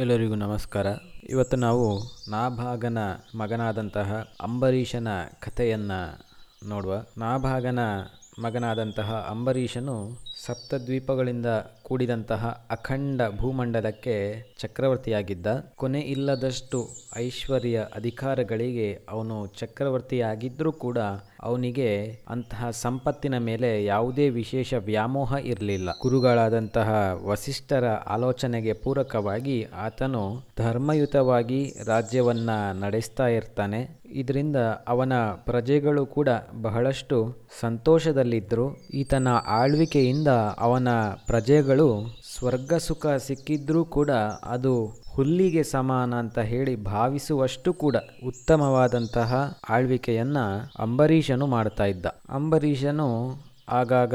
ಎಲ್ಲರಿಗೂ ನಮಸ್ಕಾರ. ಇವತ್ತು ನಾವು ನಾಭಾಗನ ಮಗನಾದಂತಹ ಅಂಬರೀಷನ ಕಥೆಯನ್ನು ನೋಡುವ. ನಾಭಾಗನ ಮಗನಾದಂತಹ ಅಂಬರೀಷನು ಸಪ್ತದ್ವೀಪಗಳಿಂದ ಕೂಡಿದಂತಹ ಅಖಂಡ ಭೂಮಂಡಲಕ್ಕೆ ಚಕ್ರವರ್ತಿಯಾಗಿದ್ದ ಕೊನೆ ಇಲ್ಲದಷ್ಟು ಐಶ್ವರ್ಯ ಅಧಿಕಾರಗಳಿಗೆ ಅವನು ಚಕ್ರವರ್ತಿಯಾಗಿದ್ದರೂ ಕೂಡ ಅವನಿಗೆ ಅಂತಹ ಸಂಪತ್ತಿನ ಮೇಲೆ ಯಾವುದೇ ವಿಶೇಷ ವ್ಯಾಮೋಹ ಇರಲಿಲ್ಲ. ಗುರುಗಳಾದಂತಹ ವಸಿಷ್ಠರ ಆಲೋಚನೆಗೆ ಪೂರಕವಾಗಿ ಆತನು ಧರ್ಮಯುತವಾಗಿ ರಾಜ್ಯವನ್ನ ನಡೆಸ್ತಾ ಇರ್ತಾನೆ. ಇದರಿಂದ ಅವನ ಪ್ರಜೆಗಳು ಕೂಡ ಬಹಳಷ್ಟು ಸಂತೋಷದಲ್ಲಿದ್ದರು ಈತನ ಆಳ್ವಿಕೆಯಿಂದ ಅವನ ಪ್ರಜೆಗಳು ಸ್ವರ್ಗ ಸುಖ ಸಿಕ್ಕಿದ್ರೂ ಕೂಡ ಅದು ಹುಲ್ಲಿಗೆ ಸಮಾನ ಅಂತ ಹೇಳಿ ಭಾವಿಸುವಷ್ಟು ಕೂಡ ಉತ್ತಮವಾದಂತಹ ಆಳ್ವಿಕೆಯನ್ನ ಅಂಬರೀಷನು ಮಾಡ್ತಾ ಇದ್ದ. ಅಂಬರೀಷನು ಆಗಾಗ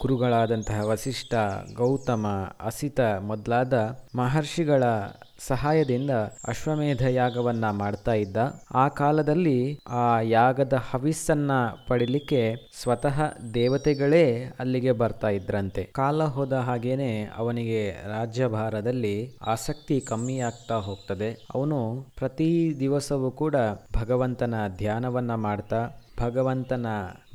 ಗುರುಗಳಾದಂತಹ ವಸಿಷ್ಠ ಗೌತಮ, ಅಸಿತ ಮೊದಲಾದ ಮಹರ್ಷಿಗಳ ಸಹಾಯದಿಂದ ಅಶ್ವಮೇಧ ಯಾಗವನ್ನ ಮಾಡ್ತಾ ಇದ್ದ. ಆ ಕಾಲದಲ್ಲಿ ಆ ಯಾಗದ ಹವಿಸ್ಸನ್ನ ಪಡಿಲಿಕ್ಕೆ ಸ್ವತಃ ದೇವತೆಗಳೇ ಅಲ್ಲಿಗೆ ಬರ್ತಾ ಇದ್ರಂತೆ. ಕಾಲ ಹೋದ ಹಾಗೇನೆ ಅವನಿಗೆ ರಾಜ್ಯಭಾರದಲ್ಲಿ ಆಸಕ್ತಿ ಕಮ್ಮಿ ಆಗ್ತಾ ಹೋಗ್ತದೆ. ಅವನು ಪ್ರತಿ ದಿವಸವೂ ಕೂಡ ಭಗವಂತನ ಧ್ಯಾನವನ್ನ ಮಾಡ್ತಾ ಭಗವಂತನ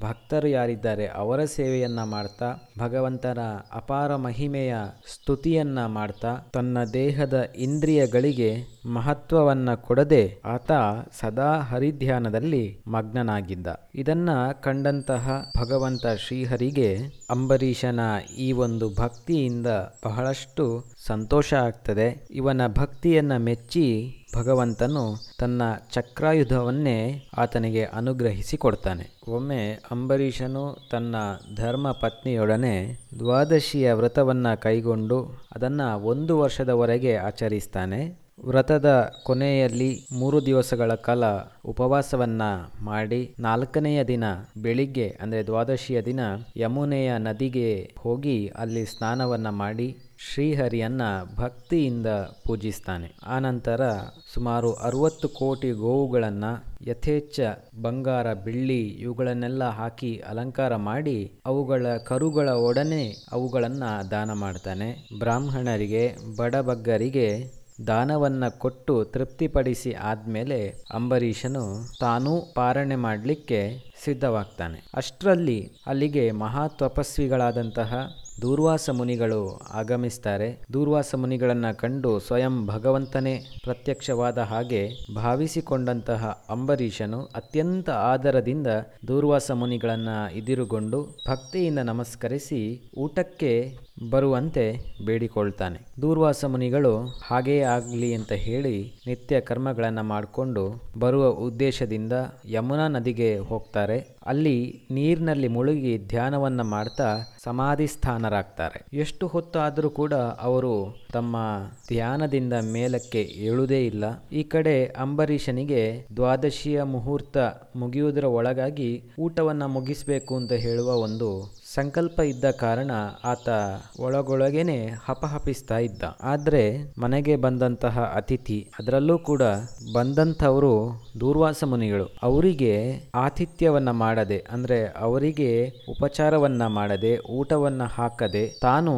ಭಕ್ತರು ಯಾರಿದ್ದಾರೆ ಅವರ ಸೇವೆಯನ್ನ ಮಾಡ್ತಾ, ಭಗವಂತನ ಅಪಾರ ಮಹಿಮೆಯ ಸ್ತುತಿಯನ್ನ ಮಾಡ್ತಾ, ತನ್ನ ದೇಹದ ಇಂದ್ರಿಯಗಳಿಗೆ ಮಹತ್ವವನ್ನ ಕೊಡದೆ ಆತ ಸದಾ ಹರಿಧ್ಯಾನದಲ್ಲಿ ಮಗ್ನನಾಗಿದ್ದ. ಇದನ್ನ ಕಂಡಂತಹ ಭಗವಂತ ಶ್ರೀಹರಿಗೆ ಅಂಬರೀಷನ ಈ ಒಂದು ಭಕ್ತಿಯಿಂದ ಬಹಳಷ್ಟು ಸಂತೋಷ ಆಗ್ತದೆ. ಇವನ ಭಕ್ತಿಯನ್ನ ಮೆಚ್ಚಿ ಭಗವಂತನು ತನ್ನ ಚಕ್ರಾಯುಧವನ್ನೇ ಆತನಿಗೆ ಅನುಗ್ರಹಿಸಿ ಕೊಡ್ತಾನೆ ಒಮ್ಮೆ ಅಂಬರೀಷನು ತನ್ನ ಧರ್ಮ ಪತ್ನಿಯೊಡನೆ ದ್ವಾದಶಿಯ ವ್ರತವನ್ನು ಕೈಗೊಂಡು ಅದನ್ನು ಒಂದು ವರ್ಷದವರೆಗೆ ಆಚರಿಸ್ತಾನೆ. ವ್ರತದ ಕೊನೆಯಲ್ಲಿ ಮೂರು ದಿವಸಗಳ ಕಾಲ ಉಪವಾಸವನ್ನ ಮಾಡಿ ನಾಲ್ಕನೆಯ ದಿನ ಬೆಳಿಗ್ಗೆ, ಅಂದರೆ ದ್ವಾದಶಿಯ ದಿನ, ಯಮುನೆಯ ನದಿಗೆ ಹೋಗಿ ಅಲ್ಲಿ ಸ್ನಾನವನ್ನ ಮಾಡಿ ಶ್ರೀಹರಿಯನ್ನ ಭಕ್ತಿಯಿಂದ ಪೂಜಿಸ್ತಾನೆ. ಆನಂತರ ಸುಮಾರು ಅರುವತ್ತು ಕೋಟಿ ಗೋವುಗಳನ್ನು, ಯಥೇಚ್ಛ ಬಂಗಾರ, ಬೆಳ್ಳಿ ಇವುಗಳನ್ನೆಲ್ಲ ಹಾಕಿ ಅಲಂಕಾರ ಮಾಡಿ ಅವುಗಳ ಕರುಗಳ ಒಡನೆ ಅವುಗಳನ್ನು ದಾನ ಮಾಡ್ತಾನೆ. ಬ್ರಾಹ್ಮಣರಿಗೆ ಬಡಬಗ್ಗರಿಗೆ ದಾನವನ್ನ ಕೊಟ್ಟು ತೃಪ್ತಿಪಡಿಸಿ ಆದಮೇಲೆ ಅಂಬರೀಷನು ತಾನೂ ಪಾರಣೆ ಮಾಡಲಿಕ್ಕೆ ಸಿದ್ಧವಾಗ್ತಾನೆ. ಅಷ್ಟರಲ್ಲಿ ಅಲ್ಲಿಗೆ ಮಹಾ ತಪಸ್ವಿಗಳಾದಂತಹ ದೂರ್ವಾಸ ಮುನಿಗಳು ಆಗಮಿಸ್ತಾರೆ. ದೂರ್ವಾಸ ಮುನಿಗಳನ್ನು ಕಂಡು ಸ್ವಯಂ ಭಗವಂತನೇ ಪ್ರತ್ಯಕ್ಷವಾದ ಹಾಗೆ ಭಾವಿಸಿಕೊಂಡಂತಹ ಅಂಬರೀಷನು ಅತ್ಯಂತ ಆದರದಿಂದ ದೂರ್ವಾಸ ಮುನಿಗಳನ್ನು ಇದಿರುಗೊಂಡು ಭಕ್ತಿಯಿಂದ ನಮಸ್ಕರಿಸಿ ಊಟಕ್ಕೆ ಬರುವಂತೆ ಬೇಡಿಕೊಳ್ತಾನೆ. ದೂರ್ವಾಸ ಮುನಿಗಳು ಹಾಗೇ ಆಗಲಿ ಅಂತ ಹೇಳಿ ನಿತ್ಯ ಕರ್ಮಗಳನ್ನು ಮಾಡಿಕೊಂಡು ಬರುವ ಉದ್ದೇಶದಿಂದ ಯಮುನಾ ನದಿಗೆ ಹೋಗ್ತಾರೆ. ಅಲ್ಲಿ ನೀರಿನಲ್ಲಿ ಮುಳುಗಿ ಧ್ಯಾನವನ್ನು ಮಾಡ್ತಾ ಸಮಾಧಿ ಸ್ಥಾನರಾಗ್ತಾರೆ ಎಷ್ಟು ಹೊತ್ತಾದರೂ ಕೂಡ ಅವರು ತಮ್ಮ ಧ್ಯಾನದಿಂದ ಮೇಲಕ್ಕೆ ಏಳುವುದೇ ಇಲ್ಲ. ಈ ಕಡೆ ಅಂಬರೀಷನಿಗೆ ದ್ವಾದಶಿಯ ಮುಹೂರ್ತ ಮುಗಿಯುವುದರ ಒಳಗಾಗಿ ಊಟವನ್ನು ಮುಗಿಸಬೇಕು ಅಂತ ಹೇಳುವ ಒಂದು ಸಂಕಲ್ಪ ಇದ್ದ ಕಾರಣ ಆತ ಒಳಗೊಳಗೇನೆ ಹಪಹಪಿಸ್ತಾ ಇದ್ದ. ಆದರೆ ಮನೆಗೆ ಬಂದಂತಹ ಅತಿಥಿ, ಅದರಲ್ಲೂ ಕೂಡ ಬಂದಂಥವರು ದೂರ್ವಾಸ ಮುನಿಗಳು. ಅವರಿಗೆ ಆತಿಥ್ಯವನ್ನು ಮಾಡದೆ, ಅಂದ್ರೆ ಅವರಿಗೆ ಉಪಚಾರವನ್ನ ಮಾಡದೆ, ಊಟವನ್ನ ಹಾಕದೆ ತಾನು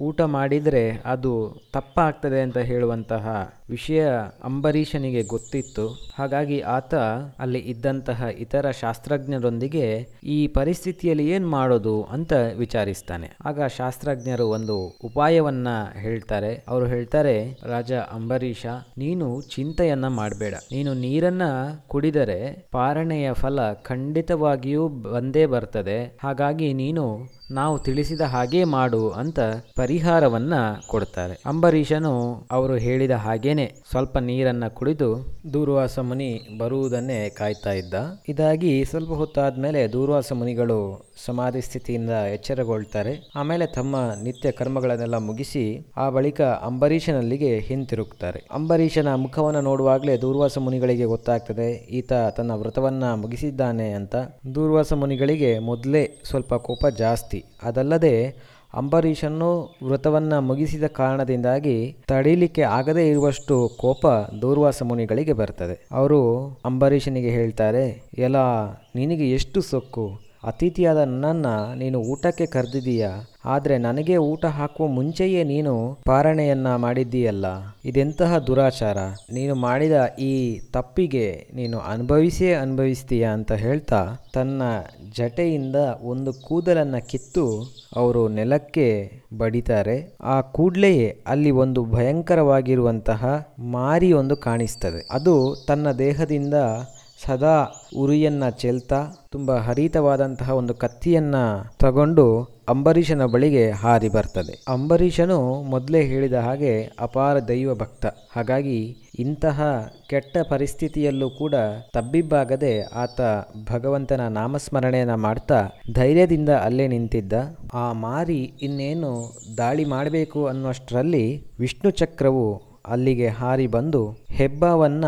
ಊಟ ಮಾಡಿದರೆ ಅದು ತಪ್ಪಾಗ್ತದೆ ಅಂತ ಹೇಳುವಂತಹ ವಿಷಯ ಅಂಬರೀಷನಿಗೆ ಗೊತ್ತಿತ್ತು. ಹಾಗಾಗಿ ಆತ ಅಲ್ಲಿ ಇದ್ದಂತಹ ಇತರ ಶಾಸ್ತ್ರಜ್ಞರೊಂದಿಗೆ ಈ ಪರಿಸ್ಥಿತಿಯಲ್ಲಿ ಏನು ಮಾಡೋದು ಅಂತ ವಿಚಾರಿಸ್ತಾನೆ. ಆಗ ಶಾಸ್ತ್ರಜ್ಞರು ಒಂದು ಉಪಾಯವನ್ನ ಹೇಳ್ತಾರೆ. ಅವರು ಹೇಳ್ತಾರೆ, ರಾಜ ಅಂಬರೀಷ, ನೀನು ಚಿಂತೆಯನ್ನ ಮಾಡಬೇಡ. ನೀನು ನೀರನ್ನ ಕುಡಿದರೆ ಪಾರಣೆಯ ಫಲ ಖಂಡಿತವಾಗಿಯೂ ಬಂದೇ ಬರ್ತದೆ. ಹಾಗಾಗಿ ನೀನು ನಾವು ತಿಳಿಸಿದ ಹಾಗೆ ಮಾಡು ಅಂತ ಪರಿಹಾರವನ್ನ ಕೊಡ್ತಾರೆ. ಅಂಬರೀಷನು ಅವರು ಹೇಳಿದ ಹಾಗೇನೆ ಸ್ವಲ್ಪ ನೀರನ್ನ ಕುಡಿದು ದೂರ್ವಾಸ ಮುನಿ ಬರುವುದನ್ನೇ ಕಾಯ್ತಾ ಇದ್ದ. ಇದಾಗಿ ಸ್ವಲ್ಪ ಹೊತ್ತಾದ್ಮೇಲೆ ದೂರ್ವಾಸ ಮುನಿಗಳು ಸಮಾಧಿ ಸ್ಥಿತಿಯಿಂದ ಎಚ್ಚರಗೊಳ್ತಾರೆ. ಆಮೇಲೆ ತಮ್ಮ ನಿತ್ಯ ಕರ್ಮಗಳನ್ನೆಲ್ಲ ಮುಗಿಸಿ ಆ ಬಳಿಕ ಅಂಬರೀಷನಲ್ಲಿಗೆ ಹಿಂತಿರುಗ್ತಾರೆ. ಅಂಬರೀಷನ ಮುಖವನ್ನು ನೋಡುವಾಗಲೇ ದೂರ್ವಾಸ ಮುನಿಗಳಿಗೆ ಗೊತ್ತಾಗ್ತದೆ, ಈತ ತನ್ನ ವ್ರತವನ್ನ ಮುಗಿಸಿದ್ದಾನೆ ಅಂತ. ದೂರ್ವಾಸ ಮುನಿಗಳಿಗೆ ಮೊದಲೇ ಸ್ವಲ್ಪ ಕೋಪ ಜಾಸ್ತಿ ಅದಲ್ಲದೆ ಅಂಬರೀಷನ್ನು ವ್ರತವನ್ನ ಮುಗಿಸಿದ ಕಾರಣದಿಂದಾಗಿ ತಡೀಲಿಕ್ಕೆ ಆಗದೇ ಇರುವಷ್ಟು ಕೋಪ ದೂರ್ವಾಸ ಮುನಿಗಳಿಗೆ ಬರ್ತದೆ. ಅವರು ಅಂಬರೀಷನಿಗೆ ಹೇಳ್ತಾರೆ ಎಲ್ಲ ನಿನಗೆ ಎಷ್ಟು ಸೊಕ್ಕು? ಅತಿಥಿಯಾದ ನನ್ನನ್ನು ನೀನು ಊಟಕ್ಕೆ ಕರೆದಿದ್ದೀಯಾ? ಆದರೆ ನನಗೆ ಊಟ ಹಾಕುವ ಮುಂಚೆಯೇ ನೀನು ಪಾರಣೆಯನ್ನು ಮಾಡಿದ್ದೀಯಲ್ಲ. ಇದೆಂತಹ ದುರಾಚಾರ? ನೀನು ಮಾಡಿದ ಈ ತಪ್ಪಿಗೆ ನೀನು ಅನುಭವಿಸಿಯೇ ಅನುಭವಿಸ್ತೀಯಾ ಅಂತ ಹೇಳ್ತಾ, ತನ್ನ ಜಟೆಯಿಂದ ಒಂದು ಕೂದಲನ್ನು ಕಿತ್ತು ಅವರು ನೆಲಕ್ಕೆ ಬಡಿತಾರೆ. ಆ ಕೂಡಲೆಯೇ ಅಲ್ಲಿ ಒಂದು ಭಯಂಕರವಾಗಿರುವಂತಹ ಮಾರಿ ಒಂದು ಕಾಣಿಸ್ತದೆ. ಅದು ತನ್ನ ದೇಹದಿಂದ ಸದಾ ಉರಿಯನ್ನ ಚೆಲ್ತಾ ತುಂಬ ಹರಿತವಾದಂತಹ ಒಂದು ಕತ್ತಿಯನ್ನ ತಗೊಂಡು ಅಂಬರೀಷನ ಬಳಿಗೆ ಹಾರಿ ಬರ್ತದೆ. ಅಂಬರೀಷನು ಮೊದಲೇ ಹೇಳಿದ ಹಾಗೆ ಅಪಾರ ದೈವ ಭಕ್ತ. ಹಾಗಾಗಿ ಇಂತಹ ಕೆಟ್ಟ ಪರಿಸ್ಥಿತಿಯಲ್ಲೂ ಕೂಡ ತಬ್ಬಿಬ್ಬಾಗದೆ ಆತ ಭಗವಂತನ ನಾಮಸ್ಮರಣೆಯನ್ನು ಮಾಡ್ತಾ ಧೈರ್ಯದಿಂದ ಅಲ್ಲೇ ನಿಂತಿದ್ದ. ಆ ಮಾರಿ ಇನ್ನೇನು ದಾಳಿ ಮಾಡಬೇಕು ಅನ್ನುವಷ್ಟರಲ್ಲಿ ವಿಷ್ಣು ಚಕ್ರವು ಅಲ್ಲಿಗೆ ಹಾರಿ ಬಂದು ಹೆಬ್ಬಾವನ್ನ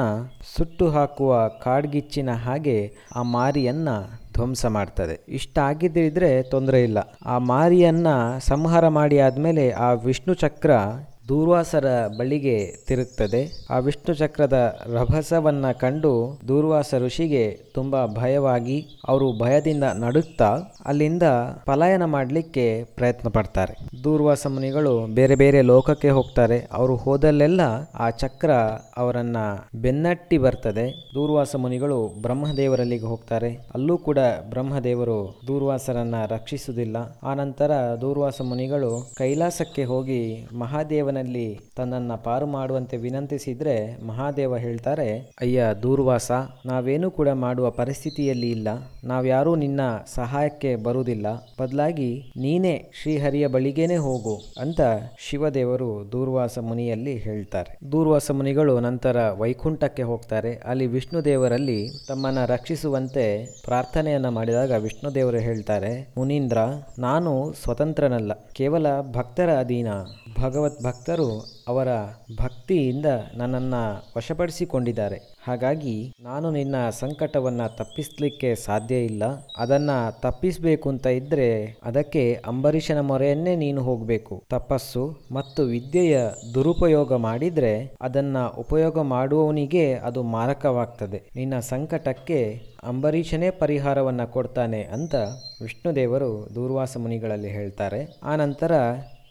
ಸುಟ್ಟು ಹಾಕುವ ಕಾಡ್ಗಿಚ್ಚಿನ ಹಾಗೆ ಆ ಮಾರಿಯನ್ನ ಧ್ವಂಸ ಮಾಡ್ತದೆ. ಇಷ್ಟ ಆಗಿದ್ದಿದ್ರೆ ತೊಂದರೆ ಇಲ್ಲ. ಆ ಮಾರಿಯನ್ನ ಸಂಹಾರ ಮಾಡಿ ಆದಮೇಲೆ ಆ ವಿಷ್ಣು ಚಕ್ರ ದೂರ್ವಾಸರ ಬಳಿಗೆ ತಿರುಗ್ತದೆ. ಆ ವಿಷ್ಣು ಚಕ್ರದ ರಭಸವನ್ನ ಕಂಡು ದೂರ್ವಾಸ ಋಷಿಗೆ ತುಂಬಾ ಭಯವಾಗಿ ಅವರು ಭಯದಿಂದ ನಡುತ್ತಾ ಅಲ್ಲಿಂದ ಪಲಾಯನ ಮಾಡಲಿಕ್ಕೆ ಪ್ರಯತ್ನ ಪಡ್ತಾರೆ. ದೂರ್ವಾಸ ಮುನಿಗಳು ಬೇರೆ ಬೇರೆ ಲೋಕಕ್ಕೆ ಹೋಗ್ತಾರೆ. ಅವರು ಹೋದಲ್ಲೆಲ್ಲ ಆ ಚಕ್ರ ಅವರನ್ನ ಬೆನ್ನಟ್ಟಿ ಬರ್ತದೆ. ದೂರ್ವಾಸ ಮುನಿಗಳು ಬ್ರಹ್ಮದೇವರಲ್ಲಿಗೆ ಹೋಗ್ತಾರೆ. ಅಲ್ಲೂ ಕೂಡ ಬ್ರಹ್ಮದೇವರು ದೂರ್ವಾಸರನ್ನ ರಕ್ಷಿಸುವುದಿಲ್ಲ. ನಂತರ ದೂರ್ವಾಸ ಮುನಿಗಳು ಕೈಲಾಸಕ್ಕೆ ಹೋಗಿ ಮಹಾದೇವನ ನಲ್ಲಿ ತನ್ನನ್ನ ಪಾರು ಮಾಡುವಂತೆ ವಿನಂತಿಸಿದರೆ ಮಹಾದೇವ ಹೇಳ್ತಾರೆ, ಅಯ್ಯ ದೂರ್ವಾಸ, ನಾವೇನೂ ಕೂಡ ಮಾಡುವ ಪರಿಸ್ಥಿತಿಯಲ್ಲಿ ಇಲ್ಲ. ನಾವ್ಯಾರೂ ನಿನ್ನ ಸಹಾಯಕ್ಕೆ ಬರುವುದಿಲ್ಲ. ಬದಲಾಗಿ ನೀನೇ ಶ್ರೀಹರಿಯ ಬಳಿಗೇನೆ ಹೋಗು ಅಂತ ಶಿವದೇವರು ದೂರ್ವಾಸ ಮುನಿಯಲ್ಲಿ ಹೇಳ್ತಾರೆ. ದೂರ್ವಾಸ ಮುನಿಗಳು ನಂತರ ವೈಕುಂಠಕ್ಕೆ ಹೋಗ್ತಾರೆ. ಅಲ್ಲಿ ವಿಷ್ಣು ದೇವರಲ್ಲಿ ತಮ್ಮನ್ನ ರಕ್ಷಿಸುವಂತೆ ಪ್ರಾರ್ಥನೆಯನ್ನ ಮಾಡಿದಾಗ ವಿಷ್ಣು ದೇವರು ಹೇಳ್ತಾರೆ, ಮುನೀಂದ್ರ, ನಾನು ಸ್ವತಂತ್ರನಲ್ಲ. ಕೇವಲ ಭಕ್ತರ ಅಧೀನ. ಭಗವತ್ ಭಕ್ತರು ಅವರ ಭಕ್ತಿಯಿಂದ ನನ್ನನ್ನು ವಶಪಡಿಸಿಕೊಂಡಿದ್ದಾರೆ. ಹಾಗಾಗಿ ನಾನು ನಿನ್ನ ಸಂಕಟವನ್ನು ತಪ್ಪಿಸಲಿಕ್ಕೆ ಸಾಧ್ಯ ಇಲ್ಲ. ಅದನ್ನು ತಪ್ಪಿಸಬೇಕು ಅಂತ ಇದ್ದರೆ ಅದಕ್ಕೆ ಅಂಬರೀಷನ ಮೊರೆಯನ್ನೇ ನೀನು ಹೋಗಬೇಕು. ತಪಸ್ಸು ಮತ್ತು ವಿದ್ಯೆಯ ದುರುಪಯೋಗ ಮಾಡಿದರೆ ಅದನ್ನು ಉಪಯೋಗ ಮಾಡುವವನಿಗೆ ಅದು ಮಾರಕವಾಗ್ತದೆ. ನಿನ್ನ ಸಂಕಟಕ್ಕೆ ಅಂಬರೀಷನೇ ಪರಿಹಾರವನ್ನು ಕೊಡ್ತಾನೆ ಅಂತ ವಿಷ್ಣುದೇವರು ದೂರ್ವಾಸ ಮುನಿಗಳಲ್ಲಿ ಹೇಳ್ತಾರೆ. ಆನಂತರ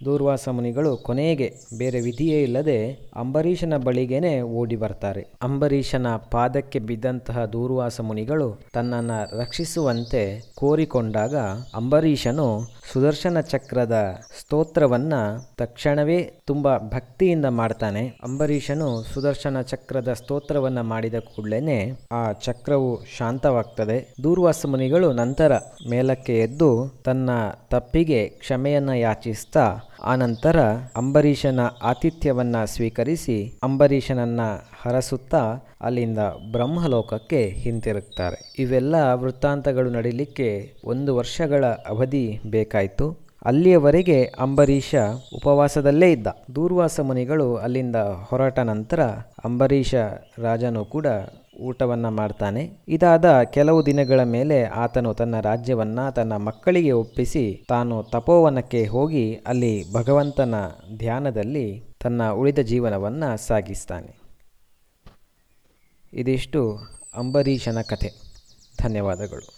ದೂರ್ವಾಸ ಮುನಿಗಳು ಕೊನೆಗೆ ಬೇರೆ ವಿಧಿಯೇ ಇಲ್ಲದೆ ಅಂಬರೀಷನ ಬಳಿಗೇನೆ ಓಡಿ ಬರ್ತಾರೆ. ಅಂಬರೀಷನ ಪಾದಕ್ಕೆ ಬಿದ್ದಂತಹ ದೂರ್ವಾಸ ಮುನಿಗಳು ತನ್ನನ್ನು ರಕ್ಷಿಸುವಂತೆ ಕೋರಿಕೊಂಡಾಗ ಅಂಬರೀಷನು ಸುದರ್ಶನ ಚಕ್ರದ ಸ್ತೋತ್ರವನ್ನ ತಕ್ಷಣವೇ ತುಂಬ ಭಕ್ತಿಯಿಂದ ಮಾಡ್ತಾನೆ. ಅಂಬರೀಷನು ಸುದರ್ಶನ ಚಕ್ರದ ಸ್ತೋತ್ರವನ್ನ ಮಾಡಿದ ಕೂಡಲೇ ಆ ಚಕ್ರವು ಶಾಂತವಾಗ್ತದೆ. ದೂರ್ವಾಸ ಮುನಿಗಳು ನಂತರ ಮೇಲಕ್ಕೆ ಎದ್ದು ತನ್ನ ತಪ್ಪಿಗೆ ಕ್ಷಮೆಯನ್ನ ಯಾಚಿಸ್ತಾ ಆನಂತರ ಅಂಬರೀಷನ ಆತಿಥ್ಯವನ್ನು ಸ್ವೀಕರಿಸಿ ಅಂಬರೀಷನನ್ನು ಹರಸುತ್ತಾ ಅಲ್ಲಿಂದ ಬ್ರಹ್ಮಲೋಕಕ್ಕೆ ಹಿಂತಿರುಗ್ತಾರೆ. ಇವೆಲ್ಲ ವೃತ್ತಾಂತಗಳು ನಡೀಲಿಕ್ಕೆ ಒಂದು ವರ್ಷಗಳ ಅವಧಿ ಬೇಕಾಯಿತು. ಅಲ್ಲಿಯವರೆಗೆ ಅಂಬರೀಷ ಉಪವಾಸದಲ್ಲೇ ಇದ್ದ. ದೂರ್ವಾಸ ಮುನಿಗಳು ಅಲ್ಲಿಂದ ಹೊರಟ ನಂತರ ಅಂಬರೀಷ ರಾಜನು ಕೂಡ ಊಟವನ್ನು ಮಾಡ್ತಾನೆ. ಇದಾದ ಕೆಲವು ದಿನಗಳ ಮೇಲೆ ಆತನು ತನ್ನ ರಾಜ್ಯವನ್ನ ತನ್ನ ಮಕ್ಕಳಿಗೆ ಒಪ್ಪಿಸಿ ತಾನು ತಪೋವನಕ್ಕೆ ಹೋಗಿ ಅಲ್ಲಿ ಭಗವಂತನ ಧ್ಯಾನದಲ್ಲಿ ತನ್ನ ಉಳಿದ ಜೀವನವನ್ನು ಸಾಗಿಸ್ತಾನೆ. ಇದಿಷ್ಟು ಅಂಬರೀಷನ ಕಥೆ. ಧನ್ಯವಾದಗಳು.